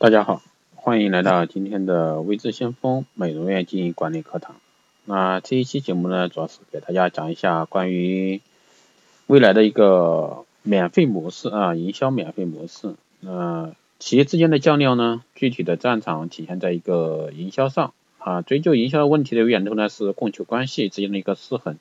大家好，欢迎来到今天的微智先锋美容院经营管理课堂。那这一期节目呢，主要是给大家讲一下关于未来的一个免费模式啊，营销免费模式。呃，企业之间的较量呢，具体的战场体现在一个营销上啊。追究营销问题的源头呢，是供求关系之间的一个失衡。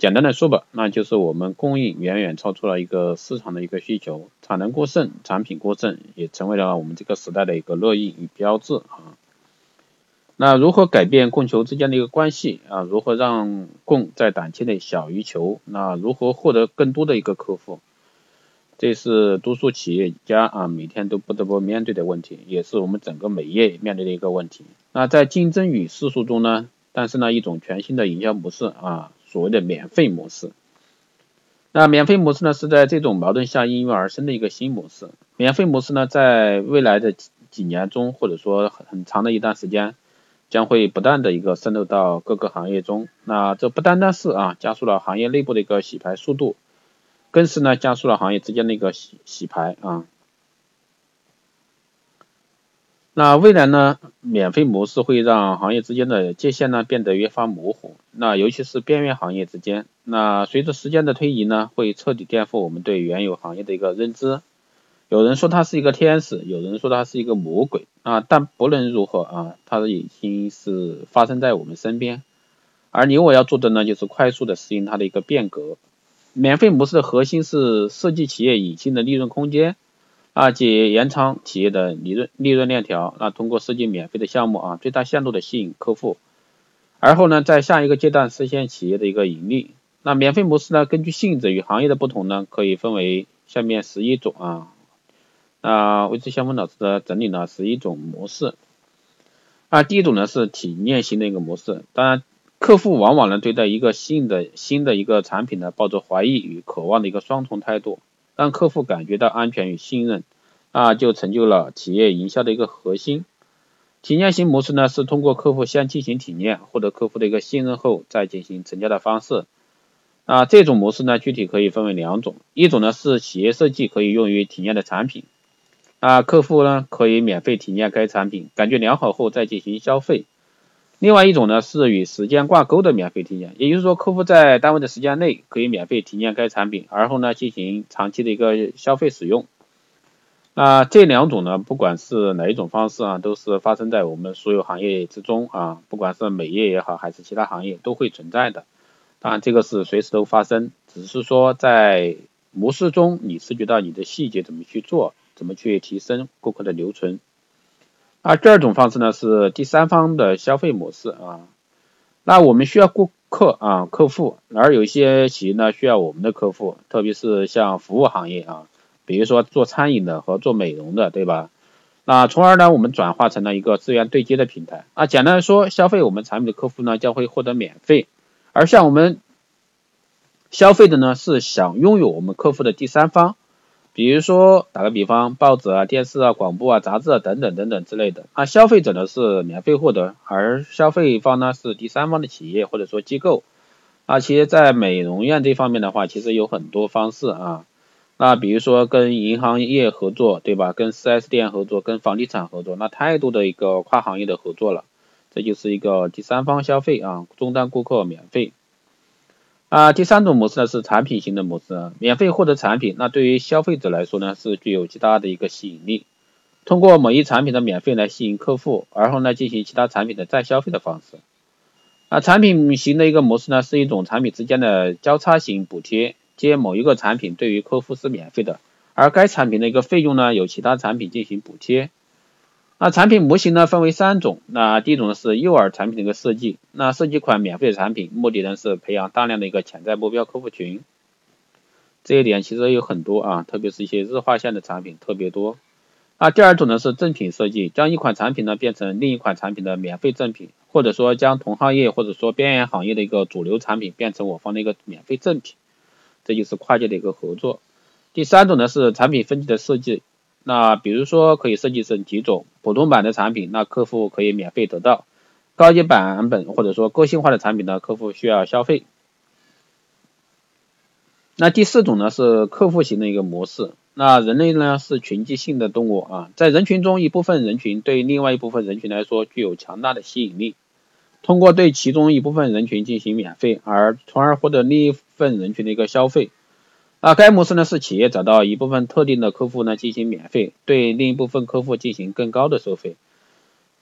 简单的说吧，那就是我们供应远远超出了一个市场的一个需求，产能过剩，产品过剩，也成为了我们这个时代的一个烙印与标志啊。那如何改变供求之间的一个关系啊？如何让供在短期内小于求？那如何获得更多的一个客户？这是多数企业家啊每天都不得不面对的问题，也是我们整个美业面对的一个问题。那在竞争与世俗中呢，诞生了一种全新的营销模式啊。所谓的免费模式，那免费模式呢，是在这种矛盾下应运而生的一个新模式。免费模式呢，在未来的几几年中，或者说很长的一段时间，将会不断的一个渗透到各个行业中。那这不单单是啊，加速了行业内部的一个洗牌速度，更是呢，加速了行业之间的一个洗洗牌啊。那未来呢，免费模式会让行业之间的界限呢变得越发模糊，那尤其是边缘行业之间，那随着时间的推移呢，会彻底颠覆我们对原有行业的一个认知。有人说它是一个天使，有人说它是一个魔鬼啊，但不论如何啊，它已经是发生在我们身边，而你我要做的呢，就是快速的适应它的一个变革。免费模式的核心是设计企业隐性的利润空间。啊，即延长企业的利润利润链条，那通过设计免费的项目啊，最大限度的吸引客户，而后呢，在下一个阶段实现企业的一个盈利。那免费模式呢，根据性质与行业的不同呢，可以分为下面十一种啊。那维持先锋老师的整理了十一种模式。啊，第一种呢是体验型的一个模式，当然，客户往往呢对待一个新的新的一个产品呢，抱着怀疑与渴望的一个双重态度。让客户感觉到安全与信任，那就成就了企业营销的一个核心。体验型模式呢，是通过客户先进行体验，获得客户的一个信任后，再进行成交的方式。啊，这种模式呢，具体可以分为两种，一种呢是企业设计可以用于体验的产品，啊，客户呢可以免费体验该产品，感觉良好后再进行消费。另外一种呢是与时间挂钩的免费体验，也就是说客户在单位的时间内可以免费体验该产品，而后呢进行长期的一个消费使用。那这两种呢，不管是哪一种方式啊，都是发生在我们所有行业之中啊，不管是美业也好，还是其他行业都会存在的。当然这个是随时都发生，只是说在模式中你涉及到你的细节怎么去做，怎么去提升顾客的留存。啊，第二种方式呢是第三方的消费模式啊，那我们需要顾客啊客户，而有一些企业呢需要我们的客户，特别是像服务行业啊，比如说做餐饮的和做美容的，对吧？那从而呢我们转化成了一个资源对接的平台啊，简单说，消费我们产品的客户呢将会获得免费，而像我们消费的呢是想拥有我们客户的第三方。比如说，打个比方，报纸啊、电视啊、广播啊、杂志啊等等等等之类的，啊，消费者呢是免费获得，而消费方呢是第三方的企业或者说机构，啊，其实，在美容院这方面的话，其实有很多方式啊，那比如说跟银行业合作，对吧？跟 4S 店合作，跟房地产合作，那太多的一个跨行业的合作了，这就是一个第三方消费啊，终端顾客免费。啊，第三种模式呢是产品型的模式，免费获得产品，那对于消费者来说呢是具有极大的一个吸引力。通过某一产品的免费来吸引客户，而后呢进行其他产品的再消费的方式。啊，产品型的一个模式呢是一种产品之间的交叉型补贴，接某一个产品对于客户是免费的，而该产品的一个费用呢由其他产品进行补贴。那产品模型呢分为三种，那第一种呢是诱饵产品的一个设计，那设计款免费的产品，目的呢是培养大量的一个潜在目标客户群，这一点其实有很多啊，特别是一些日化线的产品特别多。那第二种呢是赠品设计，将一款产品呢变成另一款产品的免费赠品，或者说将同行业或者说边缘行业的一个主流产品变成我方的一个免费赠品，这就是跨界的一个合作。第三种呢是产品分级的设计。那比如说可以设计成几种普通版的产品，那客户可以免费得到；高级版本或者说个性化的产品呢，客户需要消费。那第四种呢是客户型的一个模式，那人类呢是群居性的动物啊，在人群中一部分人群对另外一部分人群来说具有强大的吸引力，通过对其中一部分人群进行免费，而从而获得另一份人群的一个消费。啊，该模式呢是企业找到一部分特定的客户呢进行免费，对另一部分客户进行更高的收费，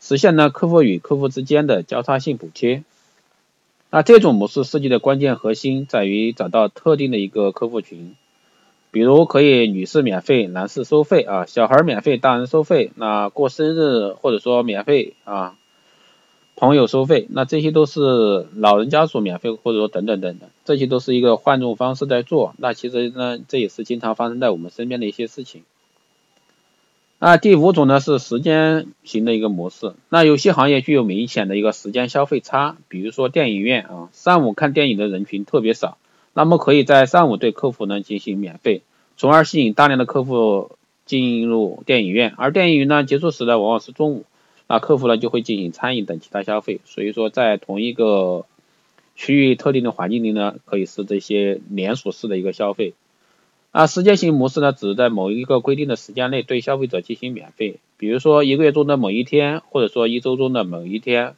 实现呢客户与客户之间的交叉性补贴。那这种模式设计的关键核心在于找到特定的一个客户群，比如可以女士免费，男士收费啊，小孩免费，大人收费，那过生日或者说免费啊。朋友收费，那这些都是老人家属免费，或者说等等等等，这些都是一个换种方式在做。那其实呢，这也是经常发生在我们身边的一些事情。那第五种呢是时间型的一个模式。那有些行业具有明显的一个时间消费差，比如说电影院啊，上午看电影的人群特别少，那么可以在上午对客户呢进行免费，从而吸引大量的客户进入电影院。而电影呢结束时呢往往是中午。那客户呢就会进行餐饮等其他消费，所以说在同一个区域特定的环境里呢，可以是这些连锁式的一个消费。啊，时间型模式呢，只在某一个规定的时间内对消费者进行免费，比如说一个月中的某一天，或者说一周中的某一天，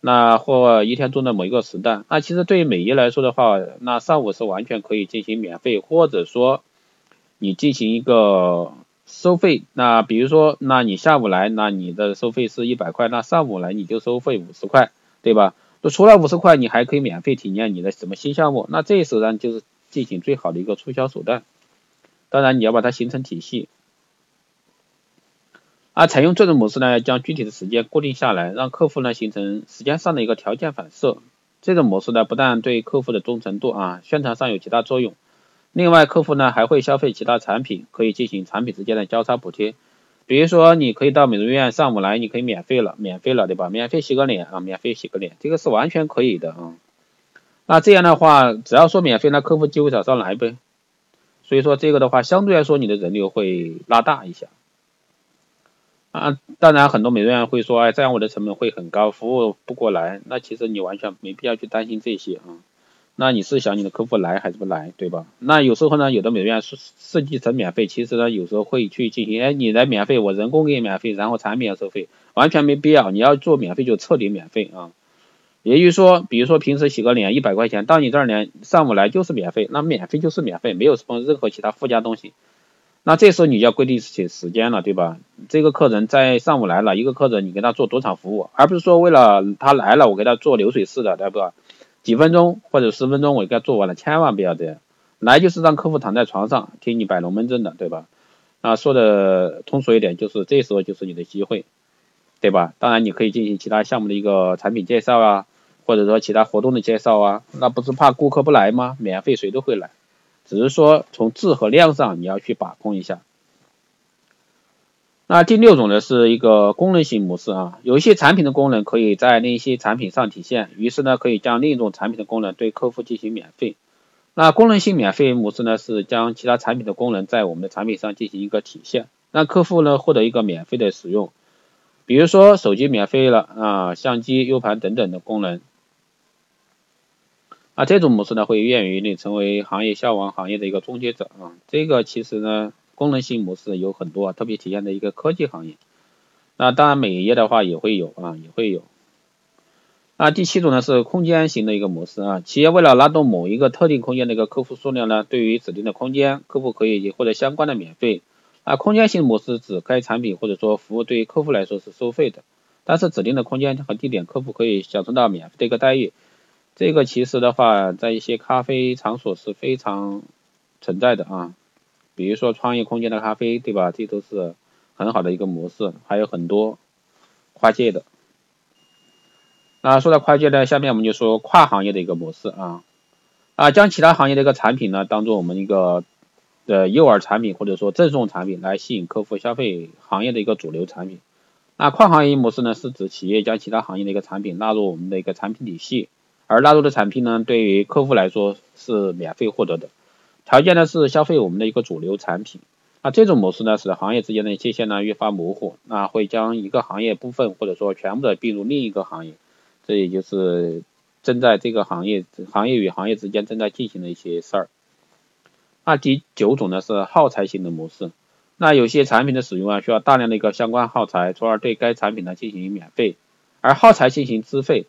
那或一天中的某一个时段。那其实对于美业来说的话，那上午是完全可以进行免费，或者说你进行一个。收费，那比如说，那你下午来，那你的收费是一百块，那上午来你就收费五十块，对吧？那除了五十块，你还可以免费体验你的什么新项目，那这时候呢就是进行最好的一个促销手段。当然你要把它形成体系，啊，采用这种模式呢，将具体的时间固定下来，让客户呢形成时间上的一个条件反射。这种模式呢，不但对客户的忠诚度啊，宣传上有极大作用。另外，客户呢还会消费其他产品，可以进行产品之间的交叉补贴。比如说，你可以到美容院上午来，你可以免费了，免费了，对吧？免费洗个脸啊，免费洗个脸，这个是完全可以的啊。那这样的话，只要说免费，那客户就会找上来呗。所以说这个的话，相对来说你的人流会拉大一下。啊，当然很多美容院会说，哎，这样我的成本会很高，服务不过来。那其实你完全没必要去担心这些啊。那你是想你的客户来还是不来，对吧？那有时候呢，有的美容院设设计成免费，其实呢，有时候会去进行，哎，你来免费，我人工给你免费，然后产品要收费，完全没必要。你要做免费就彻底免费啊。也就是说，比如说平时洗个脸一百块钱，到你这儿呢，上午来就是免费，那免费就是免费，没有什么任何其他附加东西。那这时候你要规定起时间了，对吧？这个客人在上午来了，一个客人你给他做多场服务，而不是说为了他来了，我给他做流水式的，对吧？几分钟或者十分钟，我给他做完了，千万不要这样。来就是让客户躺在床上听你摆龙门阵的，对吧？啊，说的通俗一点，就是这时候就是你的机会，对吧？当然你可以进行其他项目的一个产品介绍啊，或者说其他活动的介绍啊，那不是怕顾客不来吗？免费谁都会来，只是说从质和量上你要去把控一下。那第六种呢是一个功能型模式啊，有一些产品的功能可以在另一些产品上体现，于是呢可以将另一种产品的功能对客户进行免费。那功能性免费模式呢是将其他产品的功能在我们的产品上进行一个体现，让客户呢获得一个免费的使用。比如说手机免费了啊，相机、U 盘等等的功能。啊，这种模式呢会便于你成为行业消亡行业的一个终结者啊，这个其实呢。功能性模式有很多啊，特别体现在一个科技行业。那当然美业的话也会有啊，也会有。那第七种呢是空间型的一个模式啊，企业为了拉动某一个特定空间的一个客户数量呢，对于指定的空间，客户可以获得相关的免费。啊，空间型模式指该产品或者说服务对于客户来说是收费的，但是指定的空间和地点，客户可以享受到免费的一个待遇。这个其实的话，在一些咖啡场所是非常存在的啊。比如说创业空间的咖啡，对吧？这都是很好的一个模式，还有很多跨界的。那说到跨界呢，下面我们就说跨行业的一个模式啊啊，将其他行业的一个产品呢，当做我们一个的诱饵产品或者说赠送产品来吸引客户消费行业的一个主流产品。那跨行业模式呢，是指企业将其他行业的一个产品纳入我们的一个产品体系，而纳入的产品呢，对于客户来说是免费获得的。条件呢是消费我们的一个主流产品，那这种模式呢使行业之间的界限呢越发模糊，那会将一个行业部分或者说全部的并入另一个行业，这也就是正在这个行业行业与行业之间正在进行的一些事儿。那第九种呢是耗材型的模式。那有些产品的使用啊，需要大量的一个相关耗材，从而对该产品呢进行免费，而耗材进行资费。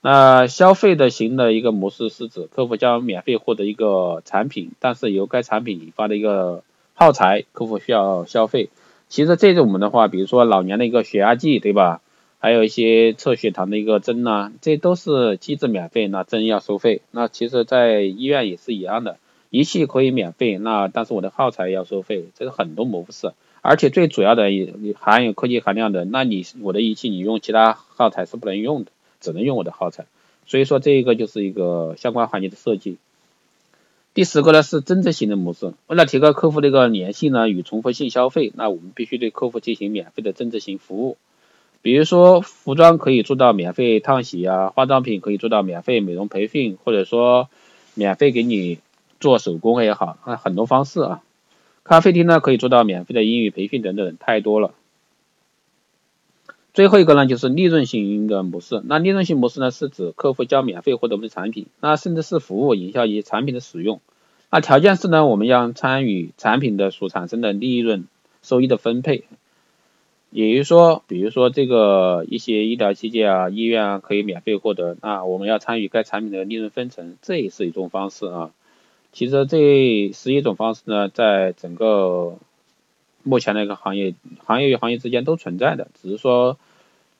那消费的型的一个模式是指客户将免费获得一个产品，但是由该产品引发的一个耗材，客户需要消费。其实这种的话，比如说老年的一个血压计，对吧？还有一些测血糖的一个针呢，这都是机制免费，那针要收费。那其实，在医院也是一样的，仪器可以免费，那但是我的耗材要收费，这是很多模式。而且最主要的也含有科技含量的，那你我的仪器你用其他耗材是不能用的。只能用我的耗材，所以说这一个就是一个相关环节的设计。第十个呢是增值型的模式，为了提高客户的一个粘性呢与重复性消费，那我们必须对客户进行免费的增值型服务。比如说服装可以做到免费烫洗啊，化妆品可以做到免费美容培训，或者说免费给你做手工也好，啊很多方式啊。咖啡厅呢可以做到免费的英语培训等等，太多了。最后一个呢，就是利润型的模式。那利润型模式呢，是指客户将免费获得我们的产品，那甚至是服务营销以及产品的使用。那条件是呢，我们要参与产品的所产生的利润收益的分配。也就是说，比如说这个一些医疗器械啊，医院啊可以免费获得，那我们要参与该产品的利润分成，这也是一种方式啊。其实这十一种方式呢，在整个目前的一个行业，行业与行业之间都存在的，只是说。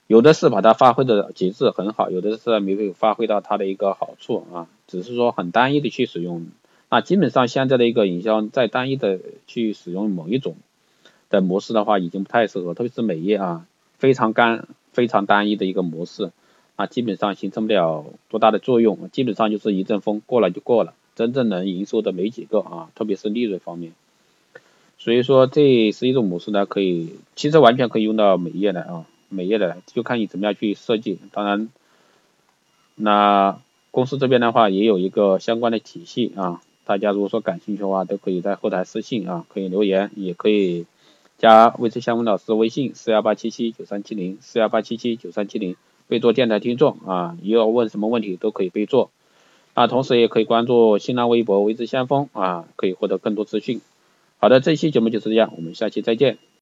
有的是把它发挥的极致很好，有的是没有发挥到它的一个好处啊，只是说很单一的去使用。那基本上现在的一个营销，在单一的去使用某一种的模式的话，已经不太适合，特别是美业啊，非常干、非常单一的一个模式，啊，基本上形成不了多大的作用，基本上就是一阵风过了就过了，真正能营收的没几个啊，特别是利润方面。所以说这十一种模式呢，可以其实完全可以用到美业来啊。美业的就看你怎么样去设计，当然，那公司这边的话也有一个相关的体系啊，大家如果说感兴趣的话，都可以在后台私信啊，可以留言，也可以加魏志香文老师微信四幺八七七九三七零四幺八七七九三七零，备注电台听众啊，要问什么问题都可以备注，啊，同时也可以关注新浪微博魏志先锋啊，可以获得更多资讯。好的，这期节目就是这样，我们下期再见。